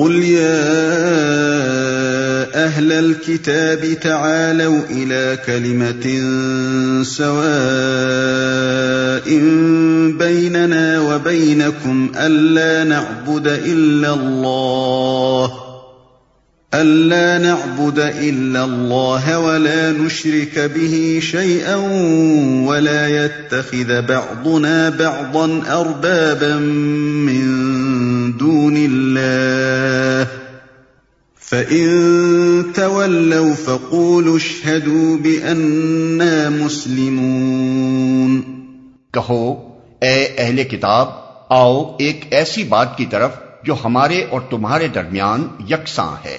قل يا أهل الكتاب تعالوا إلى كلمة سواء بيننا وبينكم ألا نعبد إلا الله ألا نعبد إلا الله ولا نشرك به شيئا ولا يتخذ بعضنا بعضا أربابا من دون الله فَإِن تَوَلَّوْا فَقُولُوا اشْهَدُوا بِأَنَّا مُسْلِمُونَ کہو، اے اہل کتاب، آؤ ایک ایسی بات کی طرف جو ہمارے اور تمہارے درمیان یکساں ہے۔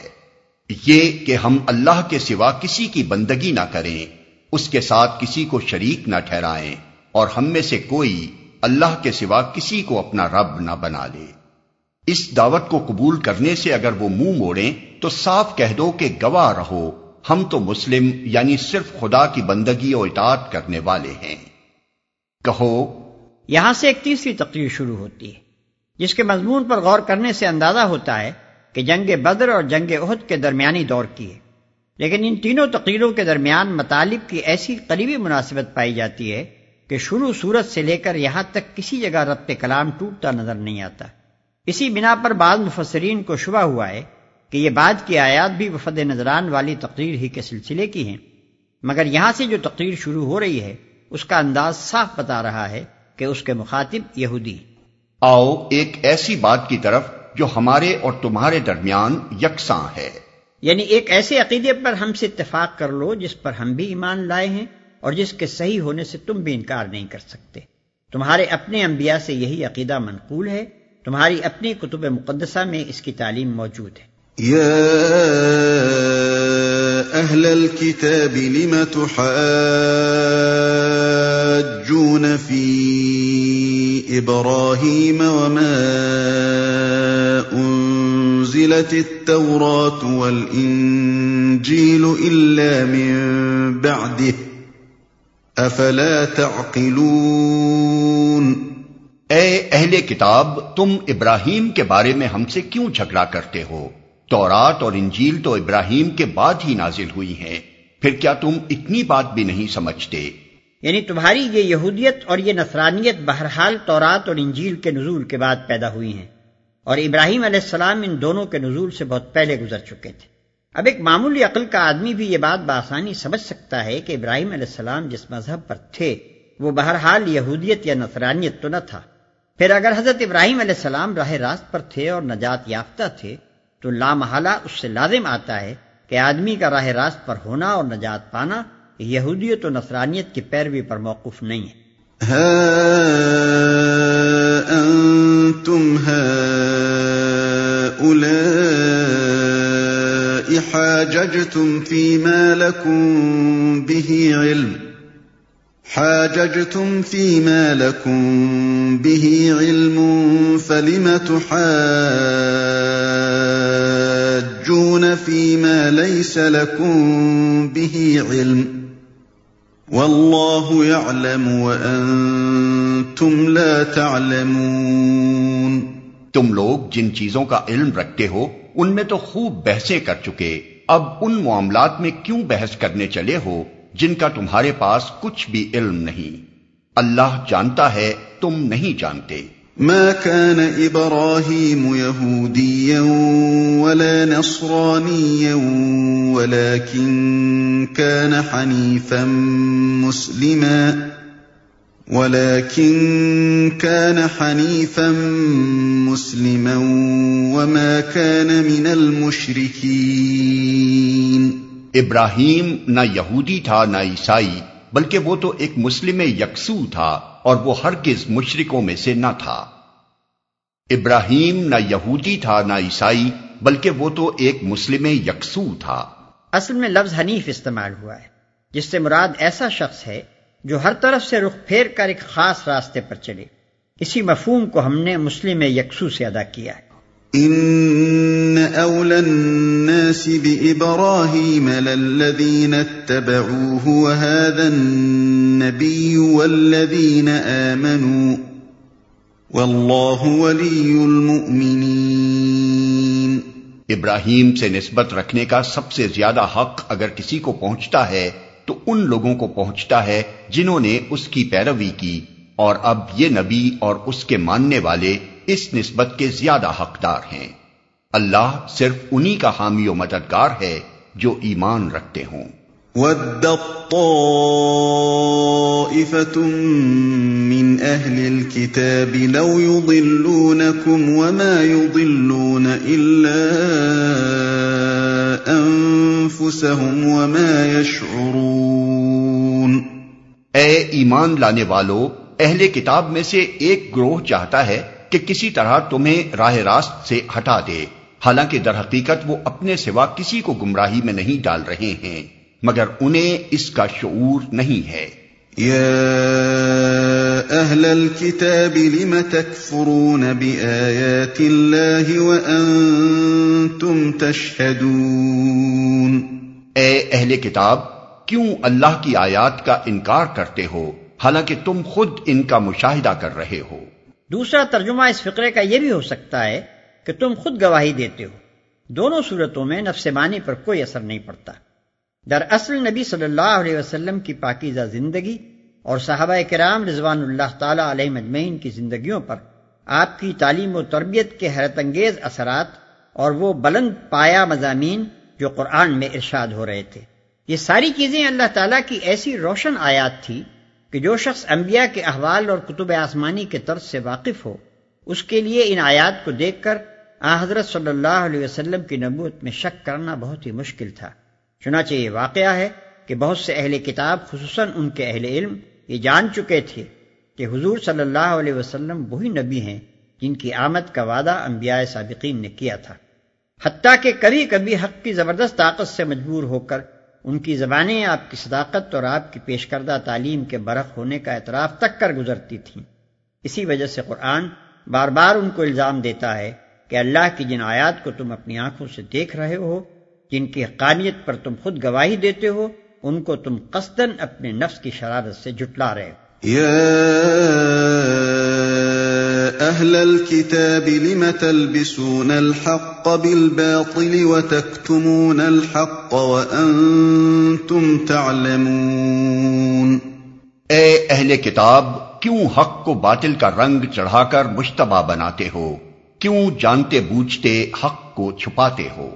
یہ کہ ہم اللہ کے سوا کسی کی بندگی نہ کریں، اس کے ساتھ کسی کو شریک نہ ٹھہرائیں، اور ہم میں سے کوئی اللہ کے سوا کسی کو اپنا رب نہ بنا لے۔ اس دعوت کو قبول کرنے سے اگر وہ منہ موڑیں تو صاف کہہ دو کہ گواہ رہو۔ ہم تو مسلم یعنی صرف خدا کی بندگی اور اطاعت کرنے والے ہیں۔ کہو، یہاں سے ایک تیسری تقریر شروع ہوتی ہے، جس کے مضمون پر غور کرنے سے اندازہ ہوتا ہے کہ جنگ بدر اور جنگ عہد کے درمیانی دور کی ہے۔ لیکن ان تینوں تقریروں کے درمیان مطالب کی ایسی قریبی مناسبت پائی جاتی ہے کہ شروع صورت سے لے کر یہاں تک کسی جگہ ربط کلام ٹوٹتا نظر نہیں آتا۔ اسی بنا پر بعض مفسرین کو شبہ ہوا ہے کہ یہ بعد کی آیات بھی وفد نظران والی تقریر ہی کے سلسلے کی ہیں۔ مگر یہاں سے جو تقریر شروع ہو رہی ہے اس کا انداز صاف بتا رہا ہے کہ اس کے مخاطب یہودی۔ آؤ ایک ایسی بات کی طرف جو ہمارے اور تمہارے درمیان یکساں ہے۔ یعنی ایک ایسے عقیدے پر ہم سے اتفاق کر لو جس پر ہم بھی ایمان لائے ہیں اور جس کے صحیح ہونے سے تم بھی انکار نہیں کر سکتے۔ تمہارے اپنے انبیاء سے یہی عقیدہ منقول ہے تمہاری اپنی کتب مقدسہ میں اس کی تعلیم موجود ہے۔ یا اہل الكتاب لم تحاجون في ابراهيم وما انزلت التوراة والانجيل الا من بعده، افلا تعقلون؟ اے اہل کتاب، تم ابراہیم کے بارے میں ہم سے کیوں جھگڑا کرتے ہو؟ تورات اور انجیل تو ابراہیم کے بعد ہی نازل ہوئی ہیں۔ پھر کیا تم اتنی بات بھی نہیں سمجھتے؟ یعنی تمہاری یہ یہودیت اور یہ نفرانیت بہرحال تورات اور انجیل کے نزول کے بعد پیدا ہوئی ہیں۔ اور ابراہیم علیہ السلام ان دونوں کے نزول سے بہت پہلے گزر چکے تھے۔ اب ایک معمولی عقل کا آدمی بھی یہ بات بآسانی سمجھ سکتا ہے کہ ابراہیم علیہ السلام جس مذہب پر تھے، وہ بہرحال یہودیت یا نفرانیت تو نہ تھا۔ پھر اگر حضرت ابراہیم علیہ السلام راہ راست پر تھے اور نجات یافتہ تھے، تو لامحالہ اس سے لازم آتا ہے کہ آدمی کا راہ راست پر ہونا اور نجات پانا یہودیت و نصرانیت کی پیروی پر موقف نہیں ہے۔ انتم حاججتم فيما لكم حاججتم فيما لكم به علم، فلم تحاجون فيما ليس لكم به علم؟ والله يعلم وأنتم لا تعلمون. تم لوگ جن چیزوں کا علم رکھتے ہو، ان میں تو خوب بحثیں کر چکے، اب ان معاملات میں کیوں بحث کرنے چلے ہو؟ جن کا تمہارے پاس کچھ بھی علم نہیں۔ اللہ جانتا ہے، تم نہیں جانتے۔ ما كان ابراهيم يهوديا ولا نصرانيا، ولكن كان حنيفا مسلما، ولكن كان حنيفا مسلما، وما كان من المشركين۔ ابراہیم نہ یہودی تھا نہ عیسائی، بلکہ وہ تو ایک مسلم یکسو تھا اور وہ ہرگز مشرکوں میں سے نہ تھا۔ ابراہیم نہ یہودی تھا نہ عیسائی، بلکہ وہ تو ایک مسلم یکسو تھا۔ اصل میں لفظ حنیف استعمال ہوا ہے، جس سے مراد ایسا شخص ہے جو ہر طرف سے رخ پھیر کر ایک خاص راستے پر چلے۔ اسی مفہوم کو ہم نے مسلم یکسو سے ادا کیا ہے۔ ان اولى الناس بابراهيم للذين اتبعوه وهذا النبي والذين امنوا والله ولي المؤمنين۔ ابراہیم سے نسبت رکھنے کا سب سے زیادہ حق اگر کسی کو پہنچتا ہے، تو ان لوگوں کو پہنچتا ہے جنہوں نے اس کی پیروی کی۔ اور اب یہ نبی اور اس کے ماننے والے اس نسبت کے زیادہ حقدار ہیں۔ اللہ صرف انہی کا حامی و مددگار ہے جو ایمان رکھتے ہوں۔ من أهل الكتاب لو يضلونكم وما يضلون إلا أنفسهم وما يشعرون۔ اے ایمان لانے والو اہل کتاب میں سے ایک گروہ چاہتا ہے کہ کسی طرح تمہیں راہ راست سے ہٹا دے۔ حالانکہ در حقیقت وہ اپنے سوا کسی کو گمراہی میں نہیں ڈال رہے ہیں مگر انہیں اس کا شعور نہیں ہے۔ اہل الكتاب لم تكفرون بآیات اللہ وانتم تشہدون؟ اے اہل کتاب کیوں اللہ کی آیات کا انکار کرتے ہو؟ حالانکہ تم خود ان کا مشاہدہ کر رہے ہو۔ دوسرا ترجمہ اس فقرے کا یہ بھی ہو سکتا ہے کہ تم خود گواہی دیتے ہو۔ دونوں صورتوں میں نفس مانی پر کوئی اثر نہیں پڑتا۔ در اصل نبی صلی اللہ علیہ وسلم کی پاکیزہ زندگی اور صحابہ کرام رضوان اللہ تعالی علیہ مجمعین کی زندگیوں پر آپ کی تعلیم و تربیت کے حیرت انگیز اثرات اور وہ بلند پایا مضامین جو قرآن میں ارشاد ہو رہے تھے۔ یہ ساری چیزیں اللہ تعالیٰ کی ایسی روشن آیات تھی کہ جو شخص انبیاء کے احوال اور کتب آسمانی کے طرز سے واقف ہو، اس کے لیے ان آیات کو دیکھ کر آ حضرت صلی اللہ علیہ وسلم کی نبوت میں شک کرنا بہت ہی مشکل تھا۔ چنانچہ یہ واقعہ ہے کہ بہت سے اہل کتاب، خصوصاً ان کے اہل علم، یہ جان چکے تھے کہ حضور صلی اللہ علیہ وسلم وہی نبی ہیں جن کی آمد کا وعدہ انبیاء سابقین نے کیا تھا۔ حتیٰ کہ کبھی کبھی حق کی زبردست طاقت سے مجبور ہو کر ان کی زبانیں آپ کی صداقت اور آپ کی پیش کردہ تعلیم کے برق ہونے کا اعتراف تک کر گزرتی تھیں۔ اسی وجہ سے قرآن بار بار ان کو الزام دیتا ہے کہ اللہ کی جن آیات کو تم اپنی آنکھوں سے دیکھ رہے ہو، جن کی حقانیت پر تم خود گواہی دیتے ہو، ان کو تم قصدن اپنے نفس کی شرارت سے جٹلا رہے ہو۔ اہل الكتاب لم تلبسون الحق بالباطل وتكتمون الحق وانتم تعلمون اے اہل کتاب، کیوں حق کو باطل کا رنگ چڑھا کر مشتبہ بناتے ہو؟ کیوں جانتے بوجھتے حق کو چھپاتے ہو؟